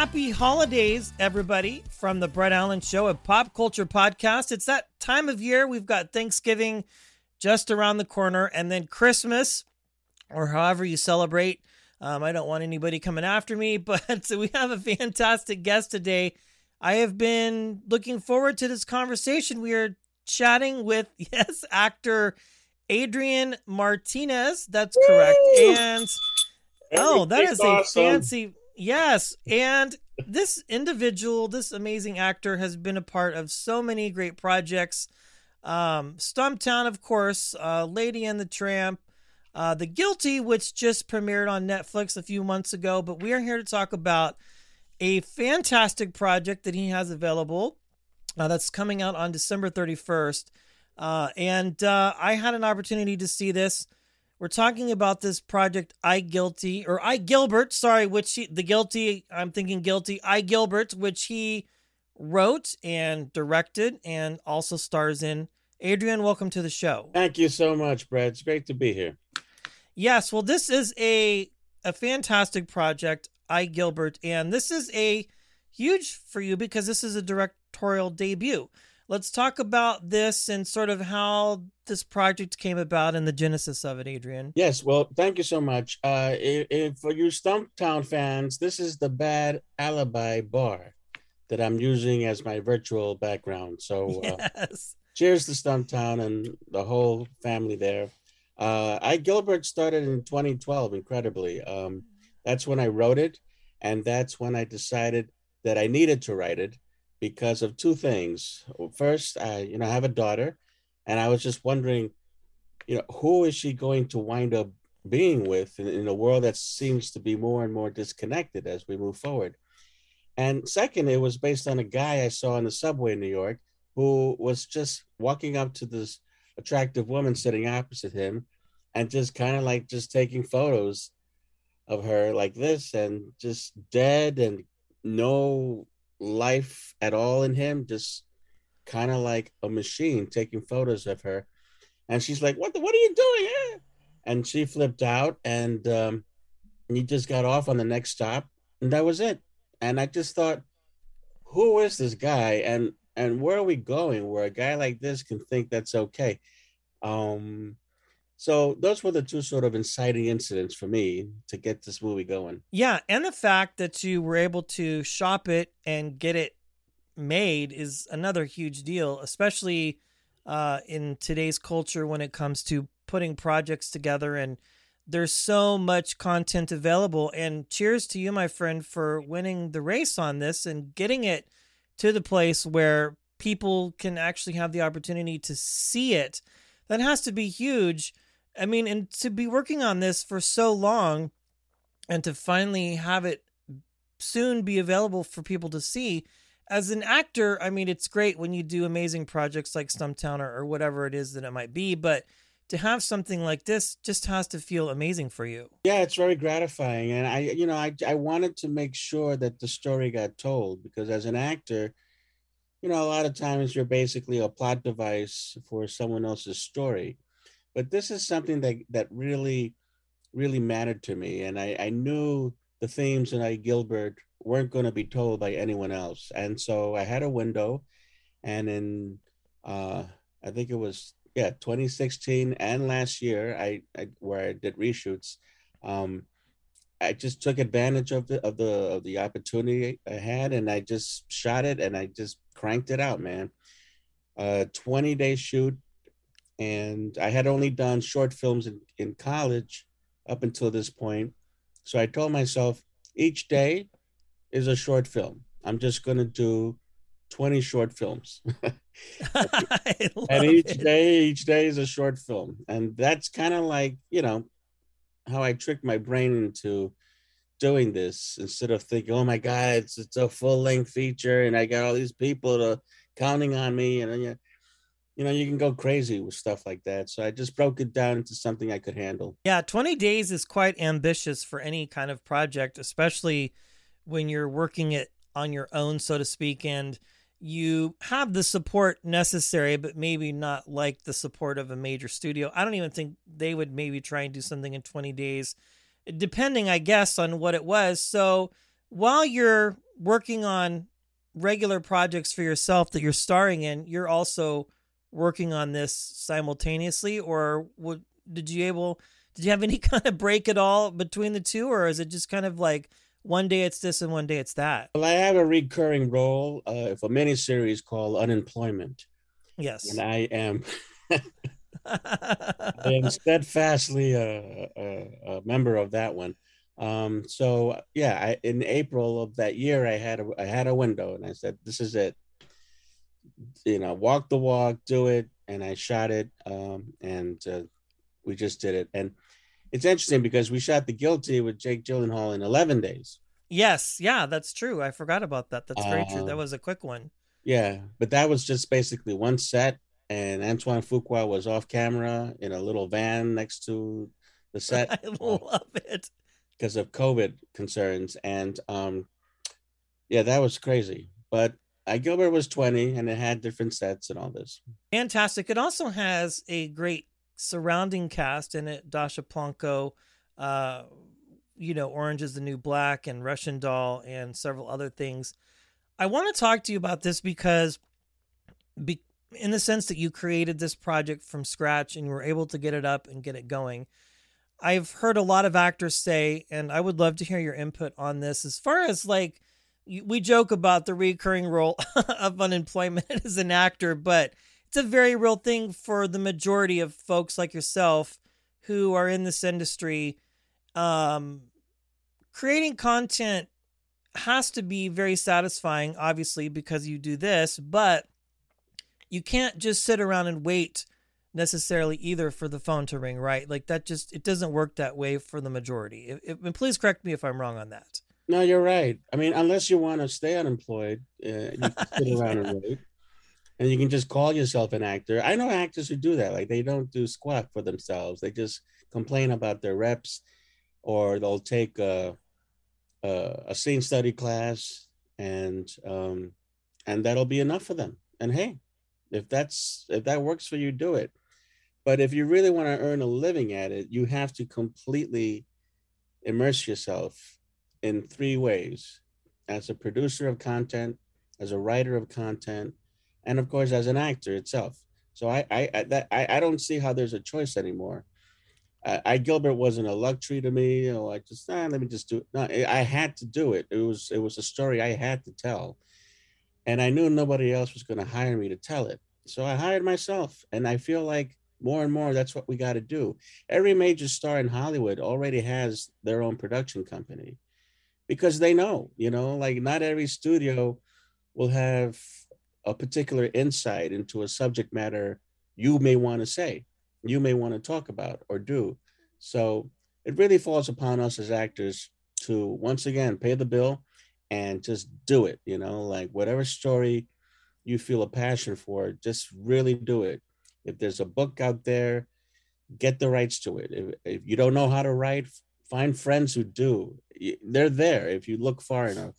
Happy holidays, everybody, from the Brett Allan Show, a pop culture podcast. It's that time of year. We've got Thanksgiving just around the corner, and then Christmas, or however you celebrate. Um, I don't want anybody coming after me, but we have a fantastic guest today. I have been looking forward to this conversation. We are chatting with, yes, actor Adrian Martinez. That's correct. And oh, that is a fancy. Yes, and this individual, this amazing actor, has been a part of so many great projects. Um, Stumptown, of course, uh, Lady and the Tramp, uh, The Guilty, which just premiered on Netflix a few months ago. But we are here to talk about a fantastic project that he has available uh, that's coming out on December 31st. Uh, and uh, I had an opportunity to see this. We're talking about this project, I Guilty, or iGilbert, sorry, which he, the guilty, I'm thinking guilty, iGilbert, which he wrote and directed and also stars in. Adrian, welcome to the show. Thank you so much, Brad. It's great to be here. Yes, well, this is a a fantastic project, iGilbert, and this is a huge for you because this is a directorial debut. Let's talk about this and sort of how this project came about and the genesis of it, Adrian. Yes, well, thank you so much. Uh, if, if for you Stumptown fans, this is the Bad Alibi Bar that I'm using as my virtual background. So, uh, Yes. cheers to Stumptown and the whole family there. Uh, iGilbert started in 2012, incredibly. Um, that's when I wrote it, and that's when I decided that I needed to write it because of two things. First, I you know I have a daughter, and I was just wondering, you know, who is she going to wind up being with in, in a world that seems to be more and more disconnected as we move forward. And second, it was based on a guy I saw in the subway in New York who was just walking up to this attractive woman sitting opposite him and just kind of like just taking photos of her like this and just dead and no life at all in him just kind of like a machine taking photos of her. And she's like what the, what are you doing and she flipped out and um he just got off on the next stop and that was it. And i just thought who is this guy? And and where are we going where a guy like this can think that's okay? Um so those were the two sort of inciting incidents for me to get this movie going Yeah, and the fact that you were able to shop it and get it made is another huge deal, especially uh, in today's culture when it comes to putting projects together. And there's so much content available. And cheers to you, my friend, for winning the race on this and getting it to the place where people can actually have the opportunity to see it. That has to be huge. I mean, and to be working on this for so long and to finally have it soon be available for people to see. As an actor, I mean, it's great when you do amazing projects like Stumptown or, or whatever it is that it might be, but to have something like this just has to feel amazing for you. yeah it's very gratifying and i you know i i wanted to make sure that the story got told because as an actor you know a lot of times you're basically a plot device for someone else's story but this is something that that really really mattered to me and i i knew the themes in iGilbert weren't going to be told by anyone else and so i had a window and in uh i think it was yeah 2016 and last year I, I where i did reshoots um i just took advantage of the of the of the opportunity i had and i just shot it and i just cranked it out man. A 20 day shoot and i had only done short films in, in college up until this point so i told myself each day is a short film i'm just going to do 20 short films. And each it. day, each day is a short film. And that's kind of like, you know, how I tricked my brain into doing this instead of thinking, oh my God, it's, it's a full length feature and I got all these people to, counting on me. And then, you, know, you can go crazy with stuff like that. So I just broke it down into something I could handle. Yeah, 20 days is quite ambitious for any kind of project, especially when you're working it on your own, so to speak, and you have the support necessary, but maybe not like the support of a major studio. I don't even think they would maybe try and do something in 20 days, depending, I guess, on what it was. So while you're working on regular projects for yourself that you're starring in, you're also working on this simultaneously, or would, did you able did you have any kind of break at all between the two, or is it just kind of like one day it's this and one day it's that? Well, I have a recurring role uh, for a miniseries called Unemployment. Yes. And I am I am steadfastly a, a, a, member of that one. Um, so yeah, I, in April of that year, I had a I had a window, and I said, "This is it." You know, walk the walk, do it, and I shot it, um, and uh, we just did it. And it's interesting because we shot The Guilty with Jake Gyllenhaal in 11 days. Yes, yeah, that's true. I forgot about that. That's very true. That Um, was a quick one. Yeah, but that was just basically one set, and Antoine Fuqua was off camera in a little van next to the set I love it. because of COVID concerns, and um, yeah, that was crazy. But Gilbert was 20, and it had different sets and all this. Fantastic. It also has a great surrounding cast in it. Dascha Polanco, uh, you know, Orange is the New Black, and Russian Doll, and several other things. I want to talk to you about this because, be, in the sense that you created this project from scratch and you were able to get it up and get it going. I've heard a lot of actors say, and I would love to hear your input on this as far as like, we joke about the recurring role of unemployment as an actor, but it's a very real thing for the majority of folks like yourself who are in this industry. Um, creating content has to be very satisfying, obviously, because you do this, but you can't just sit around and wait necessarily either for the phone to ring, right? Like that just it doesn't work that way for the majority. And please correct me if I'm wrong on that. No, you're right. I mean, unless you want to stay unemployed, uh, you can sit around and wait. And you can just call yourself an actor. I know actors who do that. Like they don't do squat for themselves. They just complain about their reps, or they'll take a a, a scene study class, and um, and that'll be enough for them. And hey, if that's if that works for you, do it. But if you really want to earn a living at it, you have to completely immerse yourself in three ways as a producer of content, as a writer of content, and of course as an actor itself. So I I I, that, I, I don't see how there's a choice anymore. I, iGilbert wasn't a luxury to me. You know, I just ah, let me just do it. No, I had to do it. It was it was a story I had to tell, and I knew nobody else was going to hire me to tell it. So I hired myself, and I feel like more and more that's what we got to do. Every major star in Hollywood already has their own production company because they know, you know, like not every studio will have a particular insight into a subject matter you may want to say, you may want to talk about or do. So it really falls upon us as actors to once again pay the bill and just do it, you know, like whatever story you feel a passion for, just really do it. If there's a book out there, get the rights to it. If, if you don't know how to write, find friends who do. They're there if you look far enough,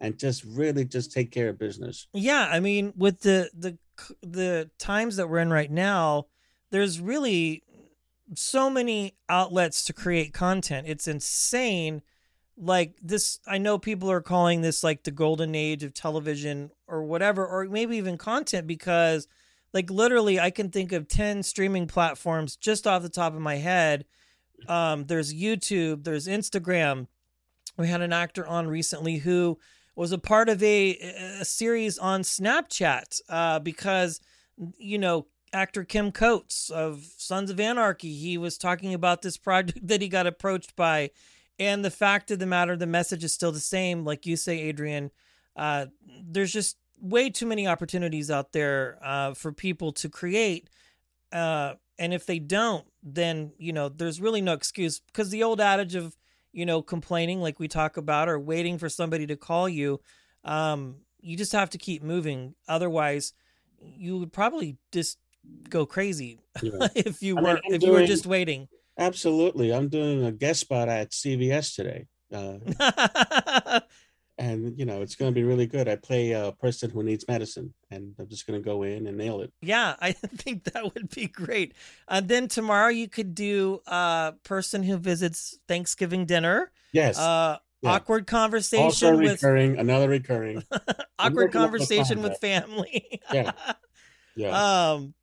and just really just take care of business. Yeah, I mean, with the the the times that we're in right now, there's really so many outlets to create content. It's insane. Like this, I know people are calling this like the golden age of television or whatever, or maybe even content because, like, literally, I can think of 10 streaming platforms just off the top of my head. Um, there's YouTube, there's Instagram. We had an actor on recently who was a part of a, a series on Snapchat uh, because, you know, actor Kim Coates of Sons of Anarchy, he was talking about this project that he got approached by. And the fact of the matter, the message is still the same. Like you say, Adrian, uh, there's just way too many opportunities out there uh, for people to create. Uh, and if they don't, then, you know, there's really no excuse because the old adage of, you know, complaining like we talk about or waiting for somebody to call you, um, you just have to keep moving. Otherwise, you would probably just go crazy Yeah. if you were I'm if you were just waiting. Absolutely. I'm doing a guest spot at CVS today. Uh, and, you know, it's going to be really good. I play a person who needs medicine, and I'm just going to go in and nail it. Yeah, I think that would be great. And then tomorrow you could do a person who visits Thanksgiving dinner. Yes. Uh, Yeah. Awkward conversation also with recurring, another recurring. awkward working up the conversation with family. Yeah. Yeah. Um,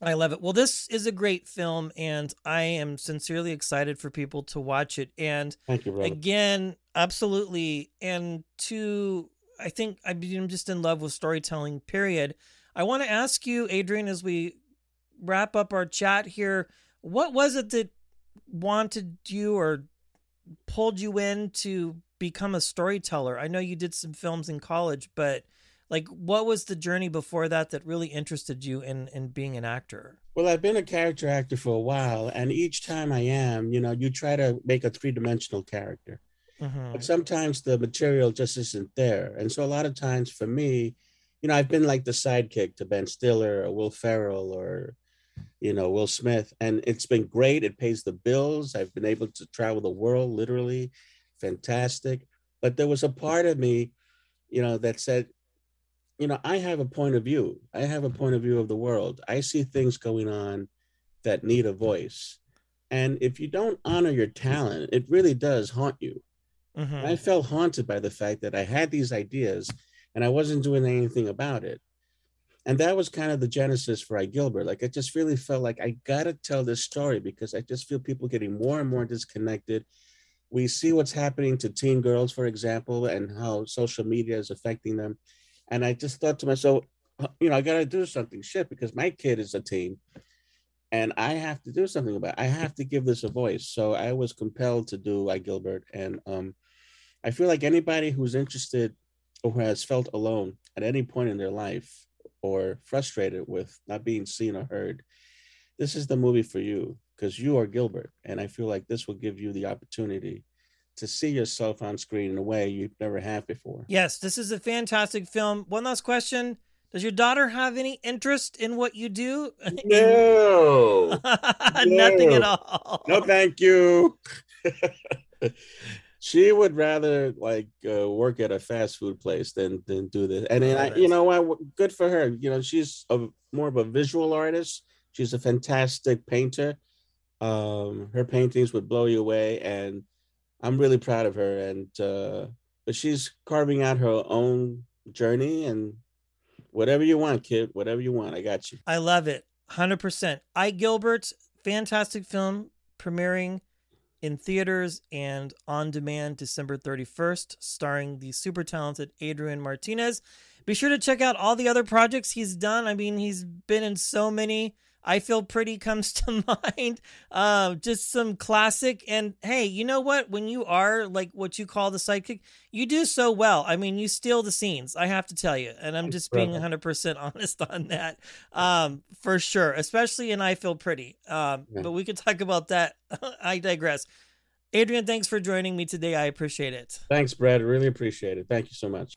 I love it. Well, this is a great film, and I am sincerely excited for people to watch it. And Thank you, brother. again, absolutely. And to, I think I'm just in love with storytelling. Period. I want to ask you, Adrian, as we wrap up our chat here, what was it that wanted you or pulled you in to become a storyteller? I know you did some films in college, but like, what was the journey before that that really interested you in in being an actor? Well, I've been a character actor for a while, and each time I am, you know, you try to make a three dimensional character. Mhm. but sometimes the material just isn't there. And so a lot of times for me, you know, I've been like the sidekick to Ben Stiller or Will Ferrell or, you know, Will Smith. And it's been great. It pays the bills. I've been able to travel the world literally. Fantastic. But there was a part of me, you know, that said, you know, I have a point of view. I have a point of view of the world. I see things going on that need a voice. And if you don't honor your talent, it really does haunt you. Mhm. I felt haunted by the fact that I had these ideas and I wasn't doing anything about it. And that was kind of the genesis for iGilbert. Like I just really felt like I gotta tell this story because I just feel people getting more and more disconnected. We see what's happening to teen girls, for example, and how social media is affecting them. And I just thought to myself, "Uh, you know, I gotta do something shit because my kid is a teen and I have to do something about it. I have to give this a voice. So I was compelled to do iGilbert. And um, I feel like anybody who's interested or who has felt alone at any point in their life or frustrated with not being seen or heard, this is the movie for you because you are Gilbert. And I feel like this will give you the opportunity to see yourself on screen in a way you've never had before. Yes, this is a fantastic film. One last question. Does your daughter have any interest in what you do? No, Nothing at all. no, thank you. she would rather like uh, work at a fast food place than than do this. And then I, you know what? Good for her. You know, she's a more of a visual artist. She's a fantastic painter. Um, her paintings would blow you away, and I'm really proud of her. And uh, but she's carving out her own journey, and whatever you want, kid, whatever you want, I got you. I love it. 100%. iGilbert, fantastic film premiering in theaters and on demand December 31st, starring the super talented Adrian Martinez. Be sure to check out all the other projects he's done. I mean, he's been in so many. I Feel Pretty comes to mind. Uh, just some classic. And hey, you know what? When you are like what you call the sidekick, you do so well. I mean, you steal the scenes, I have to tell you. And I'm just being 100% honest on that um, for sure, especially in I Feel Pretty. Um, Yeah. But we could talk about that. I digress. Adrian, thanks for joining me today. I appreciate it. Thanks, Brad. Really appreciate it. Thank you so much.